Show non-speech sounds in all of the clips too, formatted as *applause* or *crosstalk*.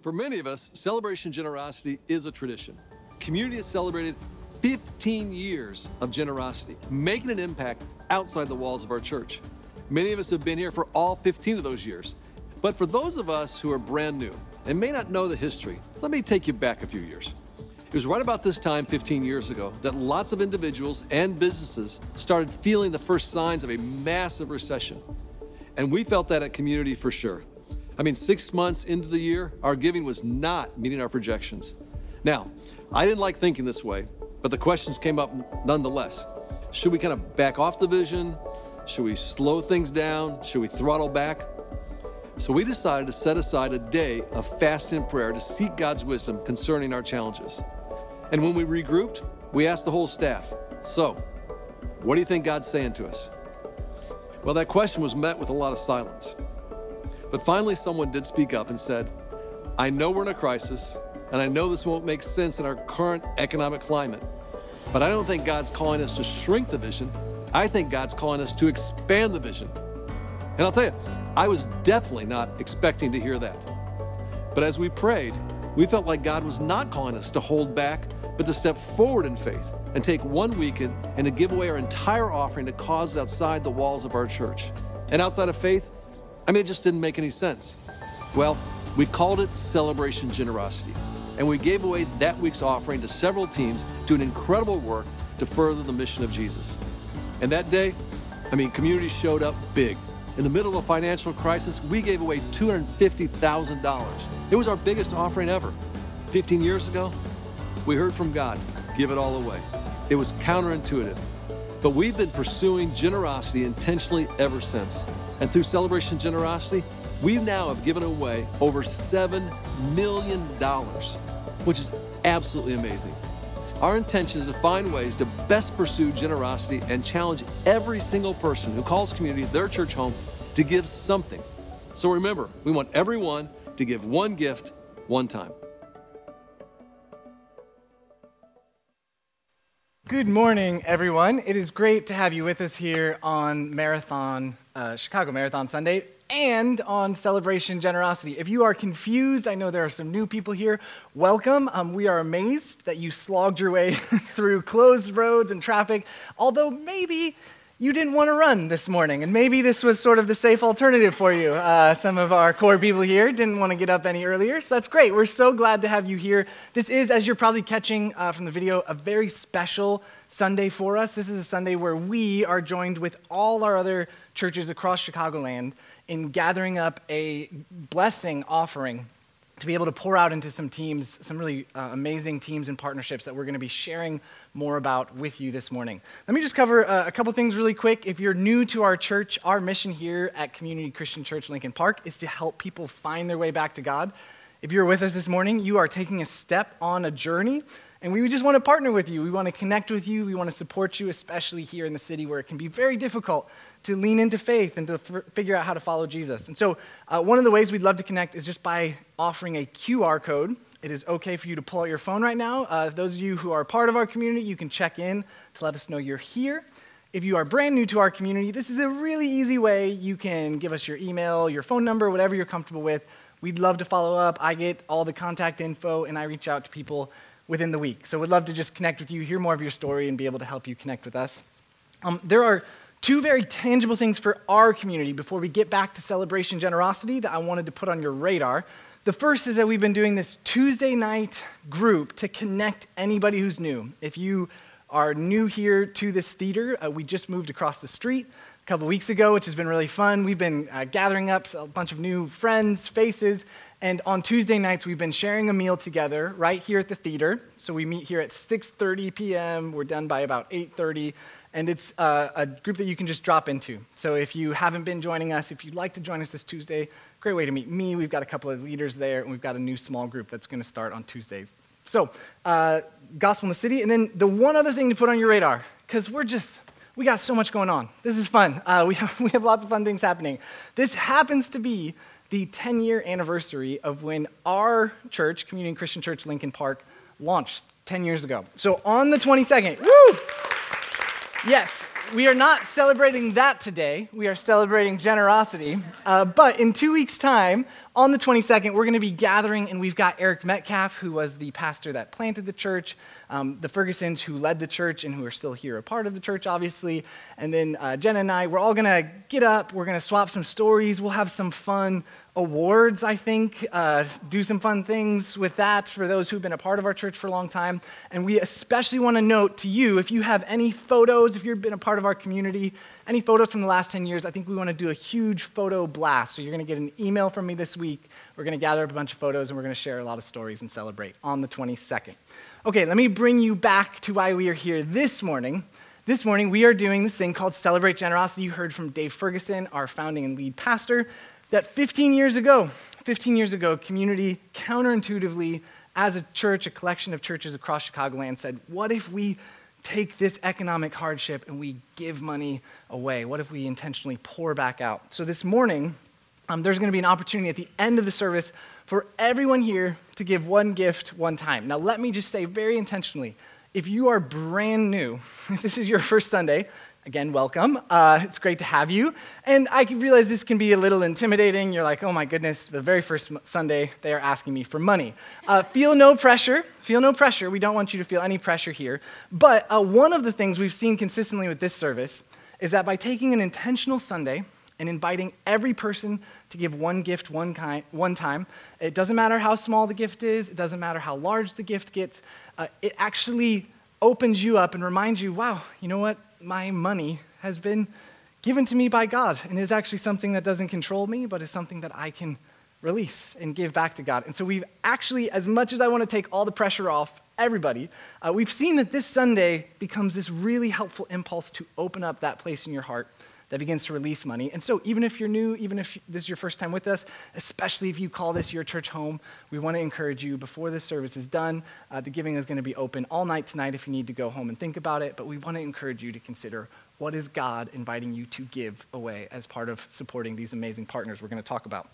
For many of us, Celebration Generosity is a tradition. Community has celebrated 15 years of generosity, making an impact outside the walls of our church. Many of us have been here for all 15 of those years. But for those of us who are brand new and may not know the history, let me take you back a few years. It was right about this time 15 years ago that lots of individuals and businesses started feeling the first signs of a massive recession. And we felt that at Community for sure. I mean, six months into the year, our giving was not meeting our projections. Now, I didn't like thinking this way, but the questions came up nonetheless. Should we kind of back off the vision? Should we slow things down? Should we throttle back? So we decided to set aside a day of fasting and prayer to seek God's wisdom concerning our challenges. And when we regrouped, we asked the whole staff, So, what do you think God's saying to us? Well, that question was met with a lot of silence. But finally, someone did speak up and said, I know we're in a crisis, and I know this won't make sense in our current economic climate, but I don't think God's calling us to shrink the vision. I think God's calling us to expand the vision. And I'll tell you, I was definitely not expecting to hear that. But as we prayed, we felt like God was not calling us to hold back, but to step forward in faith and take one weekend and to give away our entire offering to causes outside the walls of our church. And outside of faith, I mean, it just didn't make any sense. Well, we called it Celebration Generosity, and we gave away that week's offering to several teams doing incredible work to further the mission of Jesus. And that day, I mean, community showed up big. In the middle of a financial crisis, we gave away $250,000. It was our biggest offering ever. 15 years ago, we heard from God give it all away. It was counterintuitive. But we've been pursuing generosity intentionally ever since. And through Celebration Generosity, we now have given away over $7 million, which is absolutely amazing. Our intention is to find ways to best pursue generosity and challenge every single person who calls community their church home to give something. So remember, we want everyone to give one gift one time. Good morning, everyone. It is great to have you with us here on Marathon, uh, Chicago Marathon Sunday, and on Celebration Generosity. If you are confused, I know there are some new people here. Welcome. Um, we are amazed that you slogged your way *laughs* through closed roads and traffic, although maybe you didn't want to run this morning, and maybe this was sort of the safe alternative for you. Uh, some of our core people here didn't want to get up any earlier, so that's great. We're so glad to have you here. This is, as you're probably catching uh, from the video, a very special Sunday for us. This is a Sunday where we are joined with all our other churches across Chicagoland in gathering up a blessing offering to be able to pour out into some teams, some really uh, amazing teams and partnerships that we're going to be sharing more about with you this morning. Let me just cover uh, a couple things really quick. If you're new to our church, our mission here at Community Christian Church Lincoln Park is to help people find their way back to God. If you're with us this morning, you are taking a step on a journey, and we just want to partner with you. We want to connect with you. We want to support you, especially here in the city where it can be very difficult to lean into faith and to f- figure out how to follow Jesus. And so, uh, one of the ways we'd love to connect is just by offering a QR code it is okay for you to pull out your phone right now. Uh, those of you who are part of our community, you can check in to let us know you're here. If you are brand new to our community, this is a really easy way. You can give us your email, your phone number, whatever you're comfortable with. We'd love to follow up. I get all the contact info and I reach out to people within the week. So we'd love to just connect with you, hear more of your story, and be able to help you connect with us. Um, there are two very tangible things for our community before we get back to celebration generosity that I wanted to put on your radar. The first is that we've been doing this Tuesday night group to connect anybody who's new. If you are new here to this theater, uh, we just moved across the street couple weeks ago, which has been really fun. We've been uh, gathering up a bunch of new friends, faces, and on Tuesday nights we've been sharing a meal together right here at the theater. So we meet here at 6:30 p.m. We're done by about 8:30 and it's uh, a group that you can just drop into. So if you haven't been joining us, if you'd like to join us this Tuesday, great way to meet me. We've got a couple of leaders there, and we've got a new small group that's going to start on Tuesdays. So, uh, Gospel in the City. And then the one other thing to put on your radar, because we're just, we got so much going on. This is fun. Uh, we, have, *laughs* we have lots of fun things happening. This happens to be the 10 year anniversary of when our church, Community Christian Church Lincoln Park, launched 10 years ago. So on the 22nd, woo! Yes, we are not celebrating that today. We are celebrating generosity. Uh, but in two weeks' time, on the 22nd, we're going to be gathering, and we've got Eric Metcalf, who was the pastor that planted the church, um, the Fergusons, who led the church and who are still here, a part of the church, obviously. And then uh, Jen and I, we're all going to get up, we're going to swap some stories, we'll have some fun awards, I think, uh, do some fun things with that for those who've been a part of our church for a long time. And we especially want to note to you if you have any photos, if you've been a part of our community, any photos from the last 10 years, I think we want to do a huge photo blast. So you're going to get an email from me this week. We're going to gather up a bunch of photos and we're going to share a lot of stories and celebrate on the 22nd. Okay, let me bring you back to why we are here this morning. This morning, we are doing this thing called Celebrate Generosity. You heard from Dave Ferguson, our founding and lead pastor that 15 years ago, 15 years ago, community counterintuitively, as a church, a collection of churches across Chicagoland, said, What if we take this economic hardship and we give money away? What if we intentionally pour back out? So this morning, um, there's going to be an opportunity at the end of the service for everyone here to give one gift one time. Now, let me just say very intentionally if you are brand new, *laughs* if this is your first Sunday, Again, welcome. Uh, it's great to have you. And I realize this can be a little intimidating. You're like, oh my goodness, the very first Sunday, they are asking me for money. Uh, feel no pressure. Feel no pressure. We don't want you to feel any pressure here. But uh, one of the things we've seen consistently with this service is that by taking an intentional Sunday and inviting every person to give one gift one, kind, one time, it doesn't matter how small the gift is, it doesn't matter how large the gift gets, uh, it actually opens you up and reminds you, wow, you know what? My money has been given to me by God and is actually something that doesn't control me, but is something that I can release and give back to God. And so we've actually, as much as I want to take all the pressure off everybody, uh, we've seen that this Sunday becomes this really helpful impulse to open up that place in your heart that begins to release money. And so, even if you're new, even if this is your first time with us, especially if you call this your church home, we want to encourage you before this service is done. Uh, the giving is going to be open all night tonight if you need to go home and think about it. But we want to encourage you to consider what is God inviting you to give away as part of supporting these amazing partners we're going to talk about.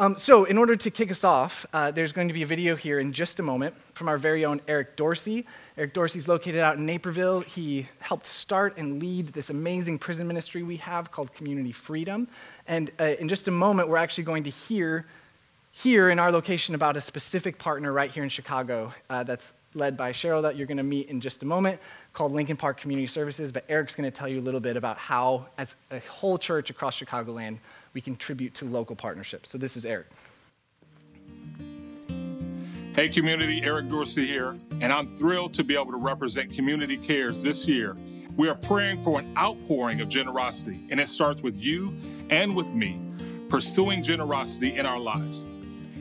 Um, so, in order to kick us off, uh, there's going to be a video here in just a moment from our very own Eric Dorsey. Eric Dorsey is located out in Naperville. He helped start and lead this amazing prison ministry we have called Community Freedom. And uh, in just a moment, we're actually going to hear here in our location about a specific partner right here in Chicago uh, that's led by Cheryl that you're going to meet in just a moment called Lincoln Park Community Services. But Eric's going to tell you a little bit about how, as a whole church across Chicagoland, we contribute to local partnerships. So this is Eric. Hey, community, Eric Dorsey here, and I'm thrilled to be able to represent Community Cares this year. We are praying for an outpouring of generosity, and it starts with you and with me pursuing generosity in our lives.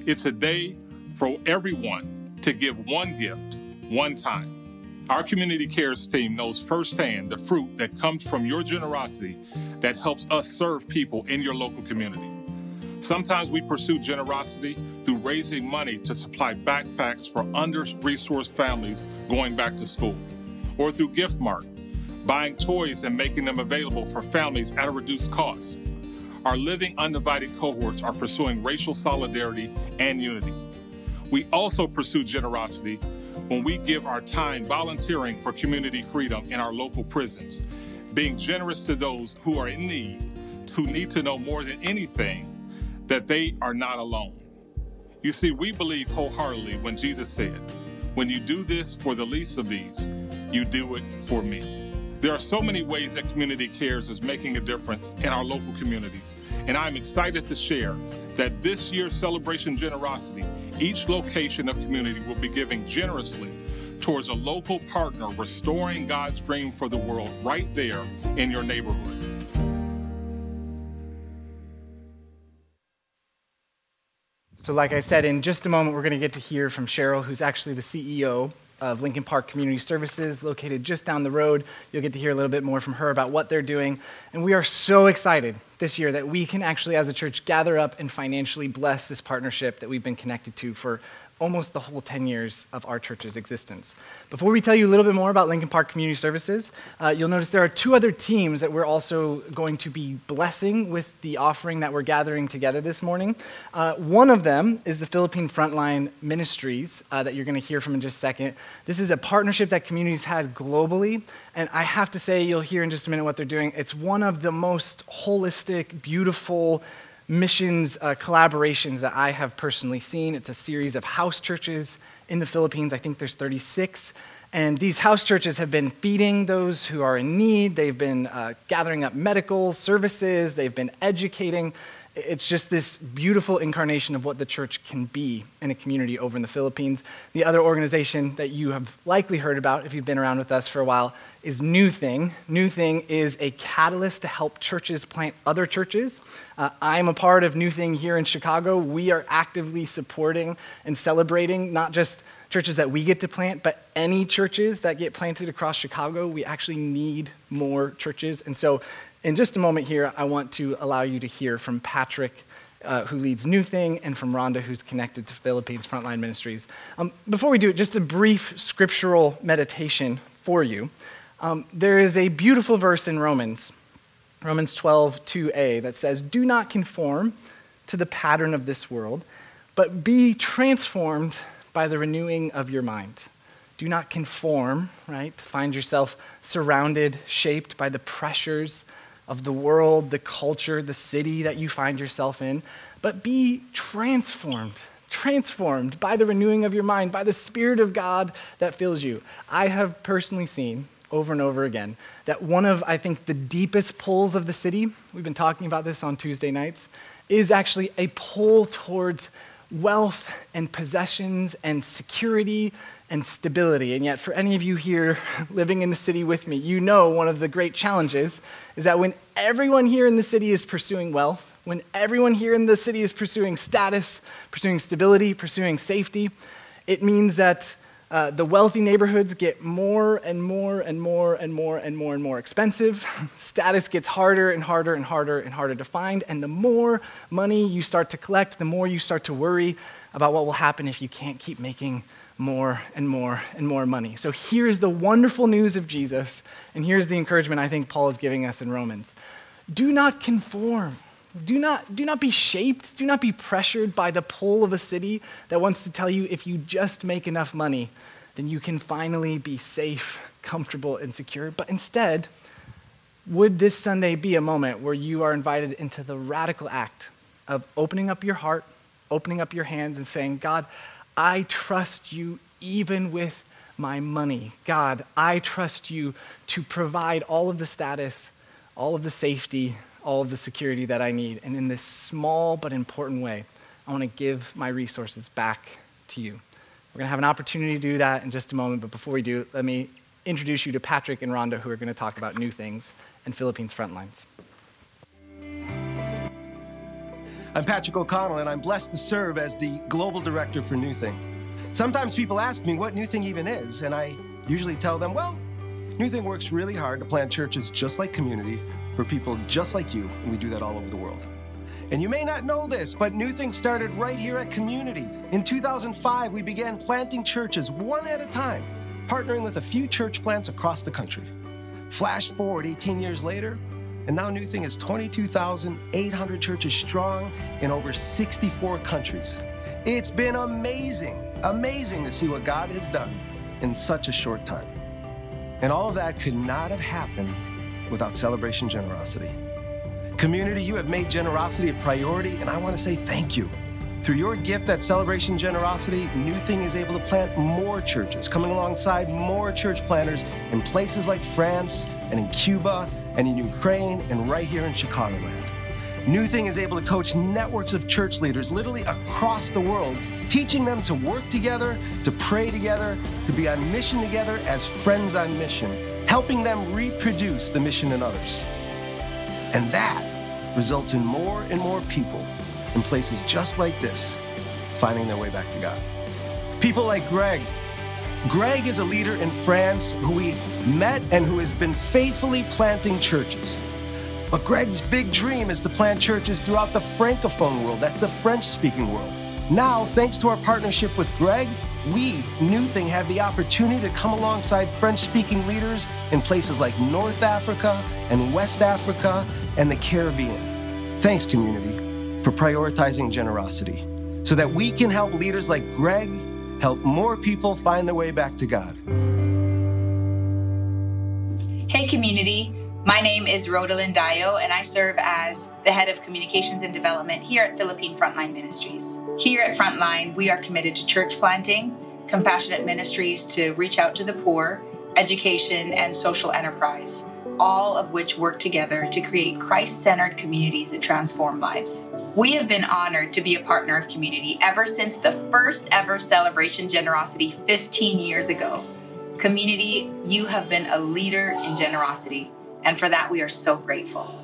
It's a day for everyone to give one gift, one time. Our Community Cares team knows firsthand the fruit that comes from your generosity that helps us serve people in your local community. Sometimes we pursue generosity through raising money to supply backpacks for under resourced families going back to school, or through GiftMart, buying toys and making them available for families at a reduced cost. Our living undivided cohorts are pursuing racial solidarity and unity. We also pursue generosity when we give our time volunteering for community freedom in our local prisons being generous to those who are in need, who need to know more than anything that they are not alone. You see, we believe wholeheartedly when Jesus said, When you do this for the least of these, you do it for me. There are so many ways that Community Cares is making a difference in our local communities, and I'm excited to share that this year's Celebration Generosity, each location of community will be giving generously towards a local partner restoring God's dream for the world right there in your neighborhood. So, like I said, in just a moment, we're going to get to hear from Cheryl, who's actually the CEO of Lincoln Park Community Services, located just down the road. You'll get to hear a little bit more from her about what they're doing. And we are so excited this year that we can actually, as a church, gather up and financially bless this partnership that we've been connected to for almost the whole 10 years of our church's existence. Before we tell you a little bit more about Lincoln Park Community Services, uh, you'll notice there are two other teams that we're also going to be blessing with the offering that we're gathering together this morning. Uh, one of them is the Philippine Frontline Ministries uh, that you're going to hear from in just a second. This is a partnership that communities had globally, and I have to say, you'll hear in just a minute what they're doing. It's one of the most holistic, beautiful, missions uh, collaborations that I have personally seen. It's a series of house churches in the Philippines. I think there's 36. And these house churches have been feeding those who are in need. They've been uh, gathering up medical services. They've been educating. It's just this beautiful incarnation of what the church can be in a community over in the Philippines. The other organization that you have likely heard about if you've been around with us for a while is New Thing. New Thing is a catalyst to help churches plant other churches. Uh, I'm a part of New Thing here in Chicago. We are actively supporting and celebrating not just churches that we get to plant, but any churches that get planted across Chicago. We actually need more churches. And so, in just a moment here, I want to allow you to hear from Patrick. Uh, who leads New Thing, and from Rhonda, who's connected to Philippines Frontline Ministries. Um, before we do it, just a brief scriptural meditation for you. Um, there is a beautiful verse in Romans, Romans 12, 2a, that says, Do not conform to the pattern of this world, but be transformed by the renewing of your mind. Do not conform, right? Find yourself surrounded, shaped by the pressures of the world, the culture, the city that you find yourself in, but be transformed transformed by the renewing of your mind, by the Spirit of God that fills you. I have personally seen over and over again that one of, I think, the deepest pulls of the city, we've been talking about this on Tuesday nights, is actually a pull towards wealth and possessions and security and stability. And yet, for any of you here *laughs* living in the city with me, you know one of the great challenges is that when everyone here in the city is pursuing wealth, when everyone here in the city is pursuing status, pursuing stability, pursuing safety, it means that uh, the wealthy neighborhoods get more and more and more and more and more and more expensive. *laughs* Status gets harder and harder and harder and harder to find. And the more money you start to collect, the more you start to worry about what will happen if you can't keep making more and more and more money. So here's the wonderful news of Jesus, and here's the encouragement I think Paul is giving us in Romans do not conform do not, do not be shaped, do not be pressured by the pull of a city that wants to tell you if you just make enough money, then you can finally be safe, comfortable, and secure. But instead, would this Sunday be a moment where you are invited into the radical act of opening up your heart, opening up your hands, and saying, God, I trust you even with my money. God, I trust you to provide all of the status, all of the safety, all of the security that I need. And in this small but important way, I want to give my resources back to you. We're going to have an opportunity to do that in just a moment, but before we do, let me introduce you to Patrick and Rhonda, who are going to talk about new things and Philippines Frontlines. I'm Patrick O'Connell, and I'm blessed to serve as the Global Director for New Thing. Sometimes people ask me what New Thing even is, and I usually tell them, well, New Thing works really hard to plant churches just like community for people just like you, and we do that all over the world. And you may not know this, but New Things started right here at Community. In 2005, we began planting churches one at a time, partnering with a few church plants across the country. Flash forward 18 years later, and now New Thing is 22,800 churches strong in over 64 countries. It's been amazing, amazing to see what God has done in such a short time. And all of that could not have happened without celebration generosity. Community, you have made generosity a priority, and I want to say thank you. Through your gift at Celebration Generosity, New Thing is able to plant more churches, coming alongside more church planters in places like France and in Cuba and in Ukraine and right here in Chicagoland. New Thing is able to coach networks of church leaders literally across the world, teaching them to work together, to pray together, to be on mission together as friends on mission helping them reproduce the mission in others. And that results in more and more people in places just like this finding their way back to God. People like Greg. Greg is a leader in France who we met and who has been faithfully planting churches. But Greg's big dream is to plant churches throughout the Francophone world, that's the French speaking world. Now, thanks to our partnership with Greg, we, New Thing, have the opportunity to come alongside French speaking leaders in places like North Africa and West Africa and the Caribbean. Thanks, community, for prioritizing generosity so that we can help leaders like Greg help more people find their way back to God. Hey, community. My name is Rodalyn Dayo, and I serve as the head of communications and development here at Philippine Frontline Ministries. Here at Frontline, we are committed to church planting, compassionate ministries to reach out to the poor, education, and social enterprise, all of which work together to create Christ centered communities that transform lives. We have been honored to be a partner of community ever since the first ever celebration generosity 15 years ago. Community, you have been a leader in generosity. And for that, we are so grateful.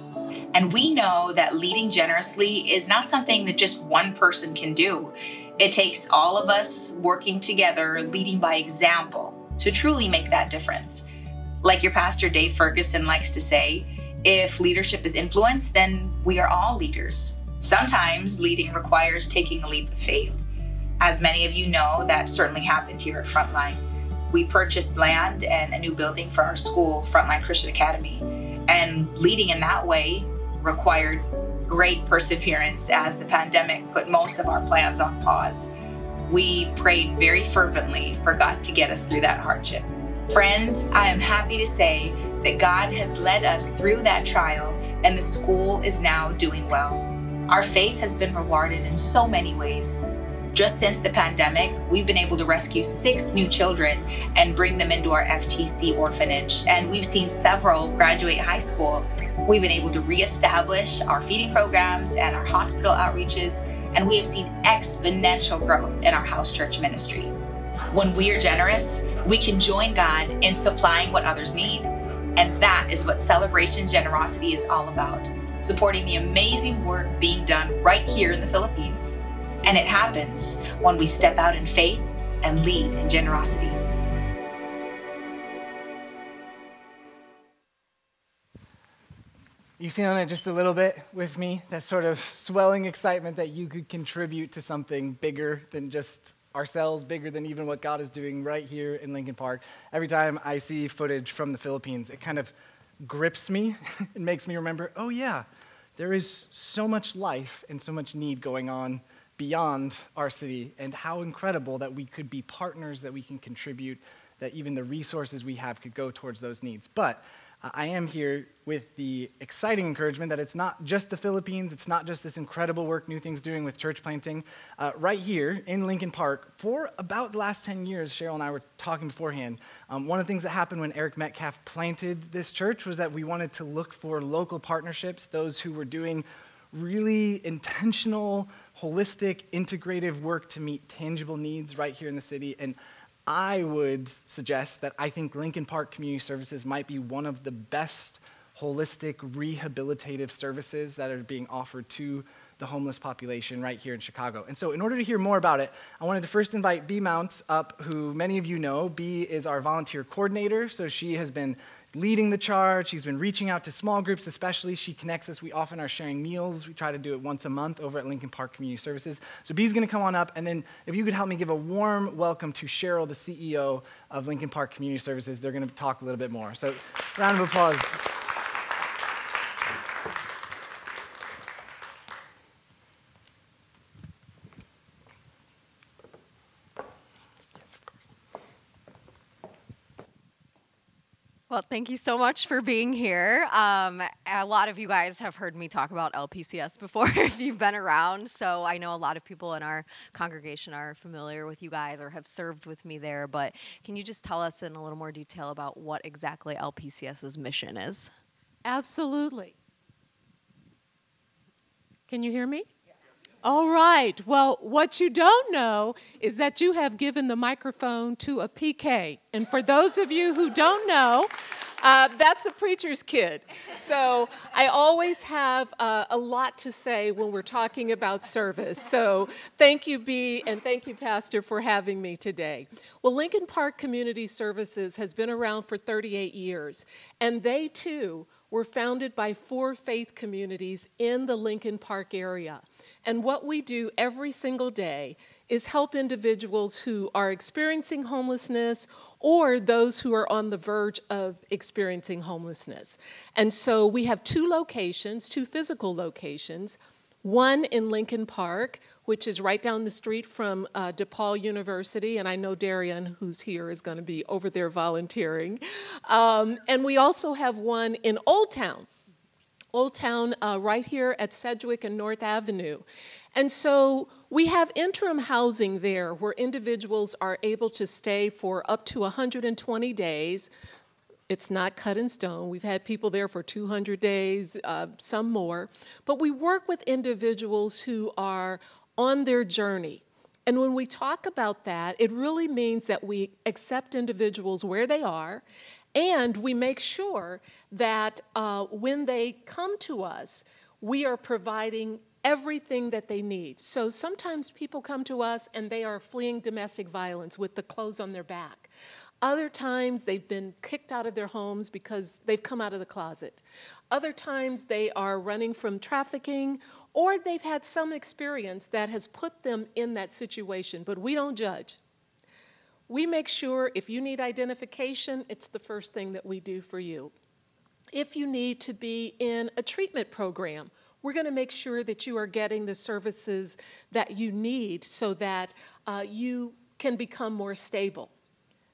And we know that leading generously is not something that just one person can do. It takes all of us working together, leading by example, to truly make that difference. Like your pastor Dave Ferguson likes to say, if leadership is influence, then we are all leaders. Sometimes leading requires taking a leap of faith. As many of you know, that certainly happened here at Frontline. We purchased land and a new building for our school, Frontline Christian Academy. And leading in that way required great perseverance as the pandemic put most of our plans on pause. We prayed very fervently for God to get us through that hardship. Friends, I am happy to say that God has led us through that trial and the school is now doing well. Our faith has been rewarded in so many ways. Just since the pandemic, we've been able to rescue six new children and bring them into our FTC orphanage. And we've seen several graduate high school. We've been able to reestablish our feeding programs and our hospital outreaches. And we have seen exponential growth in our house church ministry. When we are generous, we can join God in supplying what others need. And that is what celebration generosity is all about supporting the amazing work being done right here in the Philippines. And it happens when we step out in faith and lead in generosity. You feeling it just a little bit with me? That sort of swelling excitement that you could contribute to something bigger than just ourselves, bigger than even what God is doing right here in Lincoln Park. Every time I see footage from the Philippines, it kind of grips me. *laughs* it makes me remember, oh, yeah, there is so much life and so much need going on beyond our city, and how incredible that we could be partners, that we can contribute, that even the resources we have could go towards those needs. But uh, I am here with the exciting encouragement that it's not just the Philippines, it's not just this incredible work New Thing's doing with church planting. Uh, right here in Lincoln Park, for about the last 10 years, Cheryl and I were talking beforehand. Um, one of the things that happened when Eric Metcalf planted this church was that we wanted to look for local partnerships, those who were doing really intentional, holistic, integrative work to meet tangible needs right here in the city. And I would suggest that I think Lincoln Park Community Services might be one of the best holistic rehabilitative services that are being offered to the homeless population right here in Chicago. And so, in order to hear more about it, I wanted to first invite B Mounts up, who many of you know. B is our volunteer coordinator, so she has been leading the charge. She's been reaching out to small groups, especially. She connects us. We often are sharing meals. We try to do it once a month over at Lincoln Park Community Services. So Bee's going to come on up, and then if you could help me give a warm welcome to Cheryl, the CEO of Lincoln Park Community Services. They're going to talk a little bit more. So round of applause. Well, thank you so much for being here. Um, a lot of you guys have heard me talk about LPCS before *laughs* if you've been around. So I know a lot of people in our congregation are familiar with you guys or have served with me there. But can you just tell us in a little more detail about what exactly LPCS's mission is? Absolutely. Can you hear me? All right. Well, what you don't know is that you have given the microphone to a PK. And for those of you who don't know, uh, that's a preacher's kid. So I always have uh, a lot to say when we're talking about service. So thank you, B, and thank you, Pastor, for having me today. Well, Lincoln Park Community Services has been around for 38 years, and they too were founded by four faith communities in the Lincoln Park area. And what we do every single day is help individuals who are experiencing homelessness or those who are on the verge of experiencing homelessness. And so we have two locations, two physical locations. One in Lincoln Park, which is right down the street from uh, DePaul University, and I know Darian, who's here, is going to be over there volunteering. Um, and we also have one in Old Town, Old Town, uh, right here at Sedgwick and North Avenue. And so we have interim housing there where individuals are able to stay for up to 120 days. It's not cut in stone. We've had people there for 200 days, uh, some more. But we work with individuals who are on their journey. And when we talk about that, it really means that we accept individuals where they are and we make sure that uh, when they come to us, we are providing everything that they need. So sometimes people come to us and they are fleeing domestic violence with the clothes on their back. Other times they've been kicked out of their homes because they've come out of the closet. Other times they are running from trafficking or they've had some experience that has put them in that situation, but we don't judge. We make sure if you need identification, it's the first thing that we do for you. If you need to be in a treatment program, we're going to make sure that you are getting the services that you need so that uh, you can become more stable.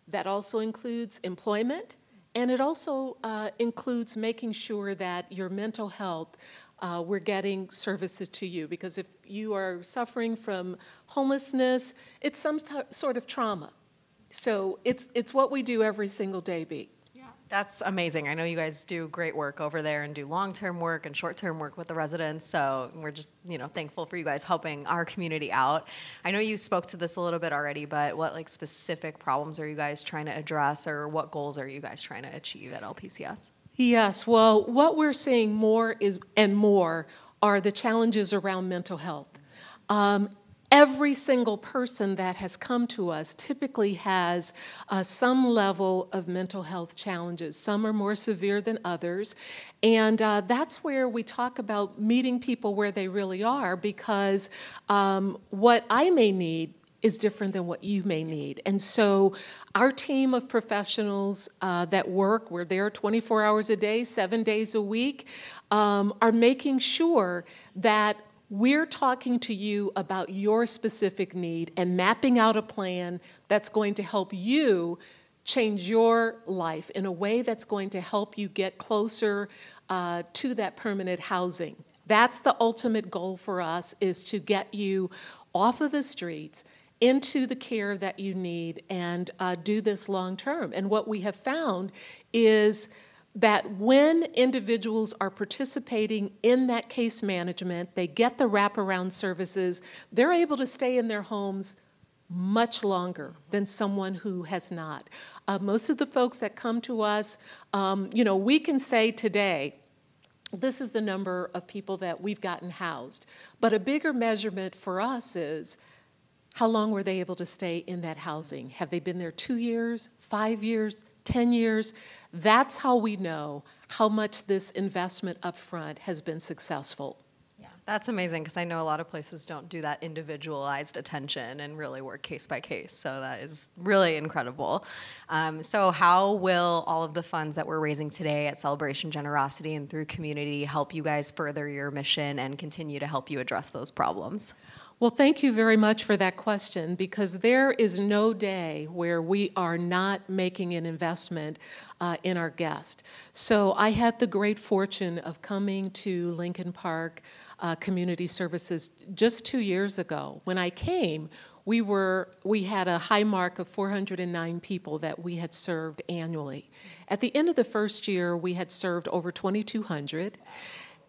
That also includes employment, and it also uh, includes making sure that your mental health, uh, we're getting services to you. Because if you are suffering from homelessness, it's some t- sort of trauma. So it's, it's what we do every single day, B. That's amazing. I know you guys do great work over there and do long-term work and short-term work with the residents. So we're just, you know, thankful for you guys helping our community out. I know you spoke to this a little bit already, but what like specific problems are you guys trying to address or what goals are you guys trying to achieve at LPCS? Yes, well, what we're seeing more is and more are the challenges around mental health. Um, Every single person that has come to us typically has uh, some level of mental health challenges. Some are more severe than others. And uh, that's where we talk about meeting people where they really are because um, what I may need is different than what you may need. And so, our team of professionals uh, that work, we're there 24 hours a day, seven days a week, um, are making sure that we're talking to you about your specific need and mapping out a plan that's going to help you change your life in a way that's going to help you get closer uh, to that permanent housing. That's the ultimate goal for us is to get you off of the streets into the care that you need and uh, do this long term. And what we have found is that when individuals are participating in that case management, they get the wraparound services, they're able to stay in their homes much longer than someone who has not. Uh, most of the folks that come to us, um, you know, we can say today, this is the number of people that we've gotten housed. But a bigger measurement for us is how long were they able to stay in that housing? Have they been there two years, five years, 10 years, that's how we know how much this investment up front has been successful. Yeah, That's amazing because I know a lot of places don't do that individualized attention and really work case by case. So that is really incredible. Um, so, how will all of the funds that we're raising today at Celebration Generosity and through community help you guys further your mission and continue to help you address those problems? Well, thank you very much for that question because there is no day where we are not making an investment uh, in our guest. So I had the great fortune of coming to Lincoln Park uh, Community Services just two years ago. When I came, we were we had a high mark of 409 people that we had served annually. At the end of the first year, we had served over 2,200.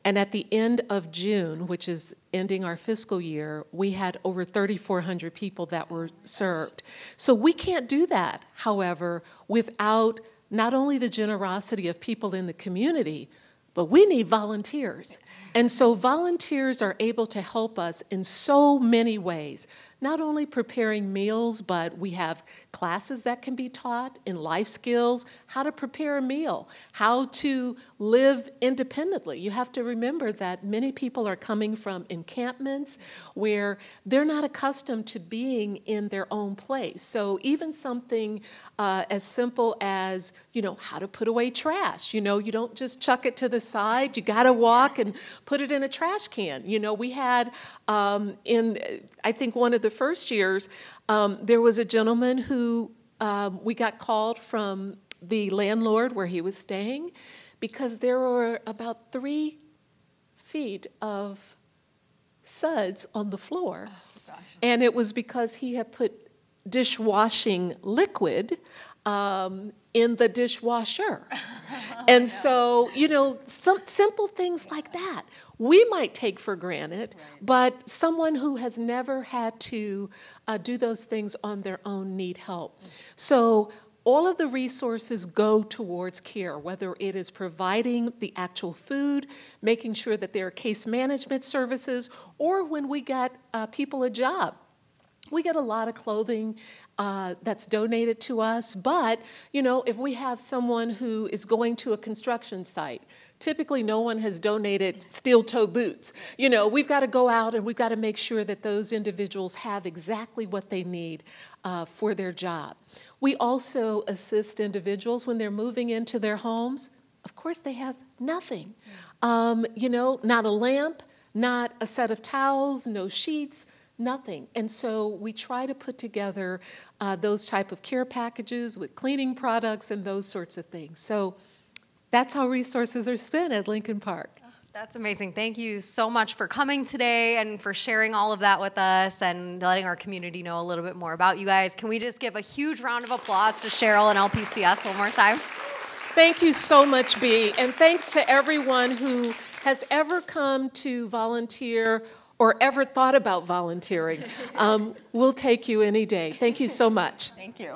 And at the end of June, which is ending our fiscal year, we had over 3,400 people that were served. So we can't do that, however, without not only the generosity of people in the community, but we need volunteers. And so volunteers are able to help us in so many ways, not only preparing meals, but we have classes that can be taught in life skills, how to prepare a meal, how to live independently. You have to remember that many people are coming from encampments where they're not accustomed to being in their own place. So even something uh, as simple as, you know, how to put away trash. You know, you don't just chuck it to the side, you got to walk and put it in a trash can. You know, we had um, in, I think, one of the first years, um, there was a gentleman who um, we got called from the landlord where he was staying because there were about three feet of suds on the floor. Oh, and it was because he had put dishwashing liquid um, in the dishwasher. *laughs* and so, you know, some simple things like that we might take for granted, right. but someone who has never had to uh, do those things on their own need help. Mm-hmm. So, all of the resources go towards care, whether it is providing the actual food, making sure that there are case management services, or when we get uh, people a job. We get a lot of clothing uh, that's donated to us, but you know, if we have someone who is going to a construction site, typically no one has donated steel toe boots. You know, we've got to go out and we've got to make sure that those individuals have exactly what they need uh, for their job. We also assist individuals when they're moving into their homes. Of course, they have nothing. Um, you know, not a lamp, not a set of towels, no sheets, nothing. And so we try to put together uh, those type of care packages with cleaning products and those sorts of things. So that's how resources are spent at Lincoln Park. That's amazing. Thank you so much for coming today and for sharing all of that with us and letting our community know a little bit more about you guys. Can we just give a huge round of applause to Cheryl and LPCS one more time? Thank you so much, B. And thanks to everyone who has ever come to volunteer or ever thought about volunteering. *laughs* Um, we'll take you any day. Thank you so much. Thank you.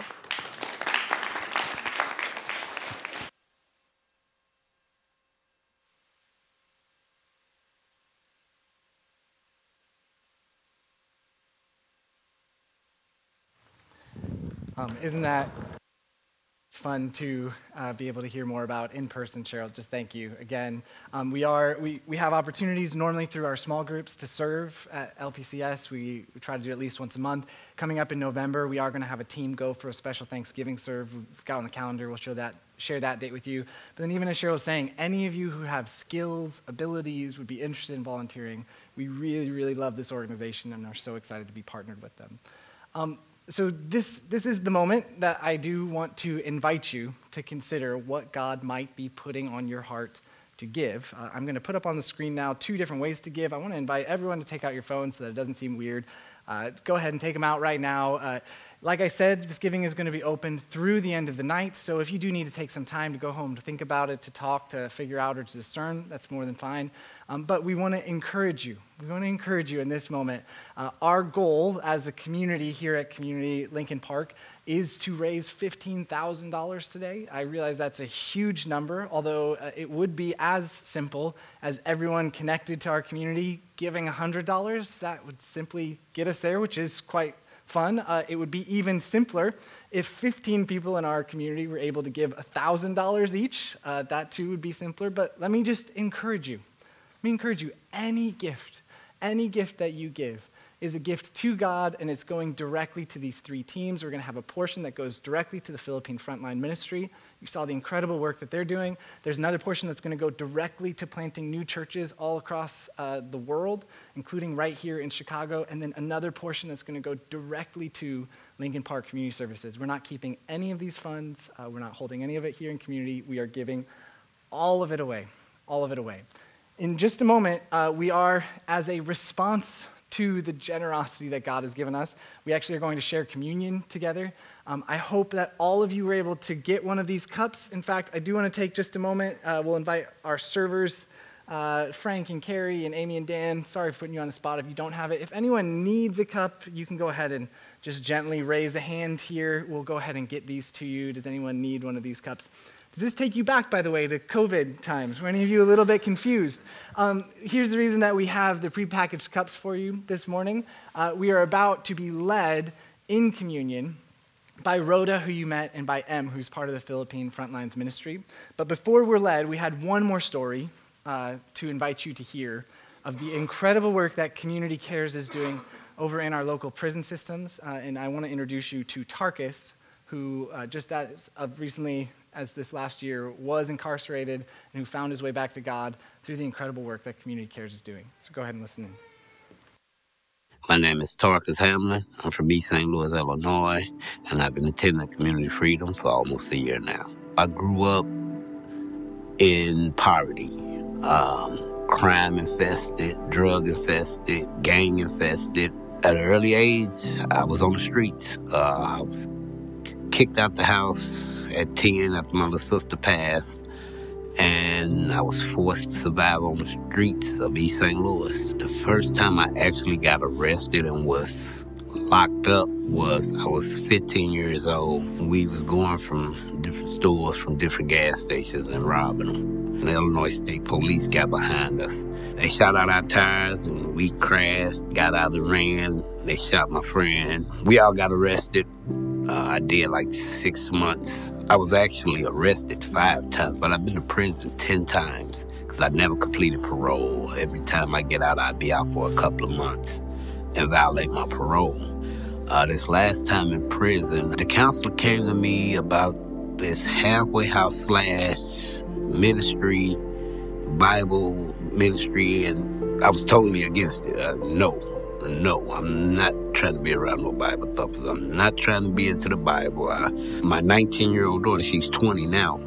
Um, isn't that fun to uh, be able to hear more about in person, Cheryl? Just thank you again. Um, we are we, we have opportunities normally through our small groups to serve at LPCS. We, we try to do at least once a month. Coming up in November, we are going to have a team go for a special Thanksgiving serve. We've got on the calendar. We'll show that share that date with you. But then, even as Cheryl was saying, any of you who have skills, abilities, would be interested in volunteering, we really, really love this organization and are so excited to be partnered with them. Um, so this, this is the moment that I do want to invite you to consider what God might be putting on your heart to give. Uh, I'm going to put up on the screen now two different ways to give. I want to invite everyone to take out your phone so that it doesn't seem weird. Uh, go ahead and take them out right now. Uh, like I said, this giving is going to be open through the end of the night. So if you do need to take some time to go home to think about it, to talk, to figure out, or to discern, that's more than fine. Um, but we want to encourage you. We want to encourage you in this moment. Uh, our goal as a community here at Community Lincoln Park is to raise $15,000 today. I realize that's a huge number, although uh, it would be as simple as everyone connected to our community giving $100. That would simply get us there, which is quite fun. Uh, it would be even simpler if 15 people in our community were able to give $1,000 each. Uh, that too would be simpler. But let me just encourage you. Let me encourage you any gift, any gift that you give is a gift to God, and it's going directly to these three teams. We're going to have a portion that goes directly to the Philippine Frontline Ministry. You saw the incredible work that they're doing. There's another portion that's going to go directly to planting new churches all across uh, the world, including right here in Chicago, and then another portion that's going to go directly to Lincoln Park Community Services. We're not keeping any of these funds, uh, we're not holding any of it here in community. We are giving all of it away, all of it away. In just a moment, uh, we are, as a response to the generosity that God has given us. We actually are going to share communion together. Um, I hope that all of you were able to get one of these cups. In fact, I do want to take just a moment. Uh, we'll invite our servers, uh, Frank and Carrie and Amy and Dan. Sorry for putting you on the spot if you don't have it. If anyone needs a cup, you can go ahead and just gently raise a hand here. We'll go ahead and get these to you. Does anyone need one of these cups? Does this take you back, by the way, to COVID times? Were any of you a little bit confused? Um, here's the reason that we have the prepackaged cups for you this morning. Uh, we are about to be led in communion by Rhoda, who you met, and by M, who's part of the Philippine Frontlines Ministry. But before we're led, we had one more story uh, to invite you to hear of the incredible work that Community Cares is doing over in our local prison systems. Uh, and I want to introduce you to Tarkus, who uh, just as of recently as this last year was incarcerated and who found his way back to God through the incredible work that Community Cares is doing. So go ahead and listen in. My name is Tarkus Hamlin. I'm from East St. Louis, Illinois, and I've been attending Community Freedom for almost a year now. I grew up in poverty, um, crime infested, drug infested, gang infested. At an early age, I was on the streets. Uh, I was kicked out the house at 10 after my little sister passed and I was forced to survive on the streets of East St. Louis. The first time I actually got arrested and was locked up was I was 15 years old. We was going from different stores, from different gas stations and robbing them. The Illinois State Police got behind us. They shot out our tires and we crashed, got out of the ran. They shot my friend. We all got arrested. Uh, I did like six months. I was actually arrested five times, but I've been to prison 10 times because I never completed parole. Every time I get out, I'd be out for a couple of months and violate my parole. Uh, this last time in prison, the counselor came to me about this halfway house slash ministry, Bible ministry, and I was totally against it. Uh, no, no, I'm not trying to be around no Bible thumpers. I'm not trying to be into the Bible. I, my 19 year old daughter, she's 20 now.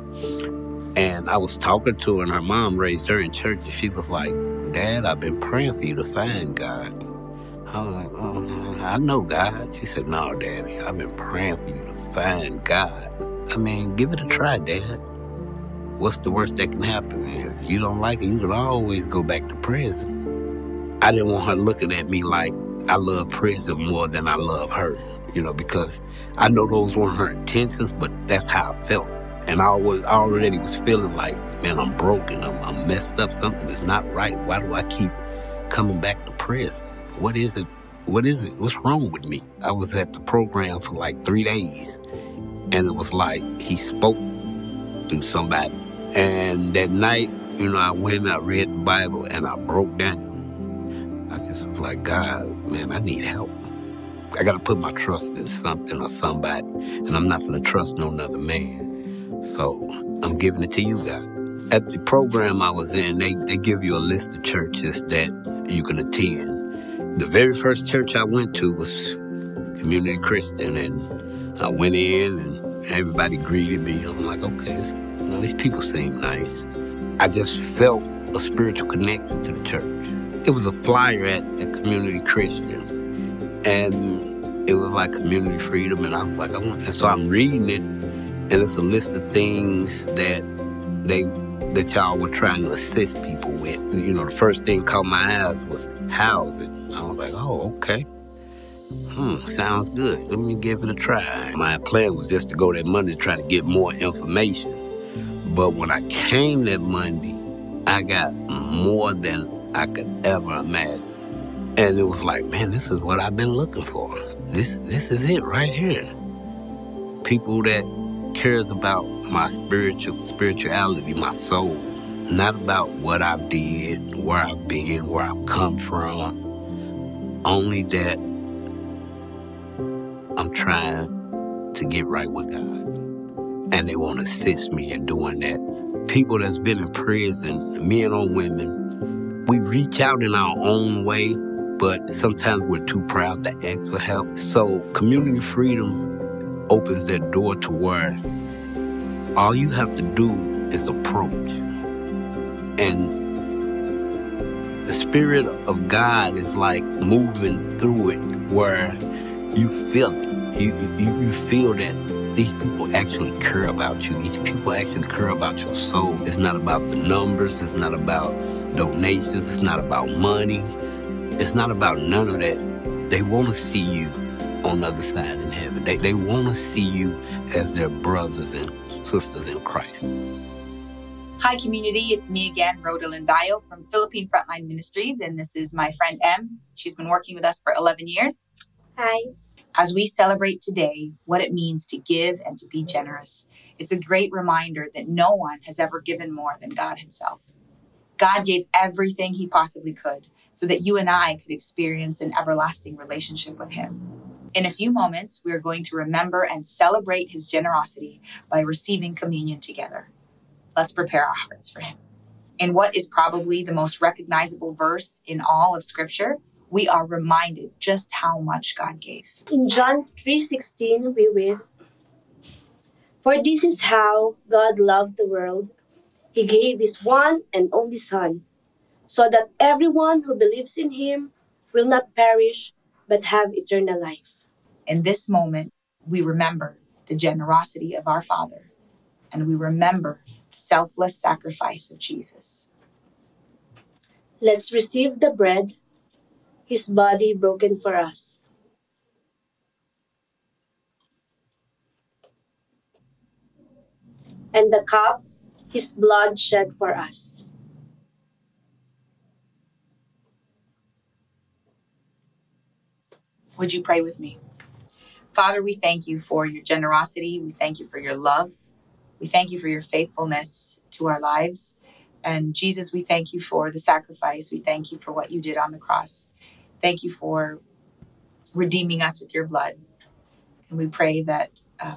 And I was talking to her, and her mom raised her in church, and she was like, Dad, I've been praying for you to find God. I was like, oh, I know God. She said, No, Daddy, I've been praying for you to find God. I mean, give it a try, Dad. What's the worst that can happen? If you don't like it, you can always go back to prison. I didn't want her looking at me like I love prison more than I love her, you know, because I know those weren't her intentions, but that's how I felt. And I was I already was feeling like, man, I'm broken, I'm, I'm messed up, something is not right. Why do I keep coming back to prison? What is it? What is it? What's wrong with me? I was at the program for like three days, and it was like he spoke through somebody. And that night, you know, I went and I read the Bible and I broke down. I just was like, God, man, I need help. I got to put my trust in something or somebody, and I'm not going to trust no other man. So I'm giving it to you, God. At the program I was in, they, they give you a list of churches that you can attend. The very first church I went to was Community Christian, and I went in and everybody greeted me. I'm like, okay, you know, these people seem nice. I just felt a spiritual connection to the church it was a flyer at, at Community Christian, and it was like community freedom, and I was like, I want. And so I'm reading it, and it's a list of things that they that y'all were trying to assist people with. You know, the first thing caught my eyes was housing. I was like, oh, okay. Hmm, sounds good. Let me give it a try. My plan was just to go that Monday to try to get more information. But when I came that Monday, I got more than I could ever imagine. And it was like, man, this is what I've been looking for. This this is it right here. People that cares about my spiritual spirituality, my soul, not about what I've did, where I've been, where I've come from. Only that I'm trying to get right with God. And they want to assist me in doing that. People that's been in prison, men or women, we reach out in our own way, but sometimes we're too proud to ask for help. So community freedom opens that door to where all you have to do is approach. And the Spirit of God is like moving through it where you feel it. You, you, you feel that these people actually care about you. These people actually care about your soul. It's not about the numbers. It's not about donations. It's not about money. It's not about none of that. They want to see you on the other side in heaven. They, they want to see you as their brothers and sisters in Christ. Hi, community. It's me again, Rhoda Lindayo from Philippine Frontline Ministries, and this is my friend Em. She's been working with us for 11 years. Hi. As we celebrate today what it means to give and to be generous, it's a great reminder that no one has ever given more than God Himself. God gave everything He possibly could so that you and I could experience an everlasting relationship with Him. In a few moments, we are going to remember and celebrate His generosity by receiving communion together. Let's prepare our hearts for Him. In what is probably the most recognizable verse in all of Scripture, we are reminded just how much God gave. In John 3:16 we read, "For this is how God loved the world. He gave his one and only son, so that everyone who believes in him will not perish but have eternal life." In this moment, we remember the generosity of our Father, and we remember the selfless sacrifice of Jesus. Let's receive the bread, his body broken for us. And the cup, his blood shed for us. Would you pray with me? Father, we thank you for your generosity. We thank you for your love. We thank you for your faithfulness to our lives. And Jesus, we thank you for the sacrifice. We thank you for what you did on the cross. Thank you for redeeming us with your blood. And we pray that uh,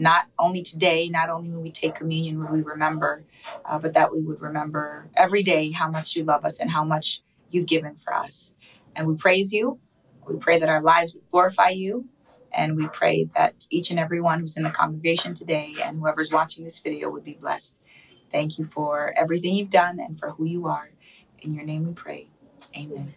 not only today, not only when we take communion would we remember, uh, but that we would remember every day how much you love us and how much you've given for us. And we praise you. We pray that our lives would glorify you. And we pray that each and every one who's in the congregation today and whoever's watching this video would be blessed. Thank you for everything you've done and for who you are. In your name we pray. Amen.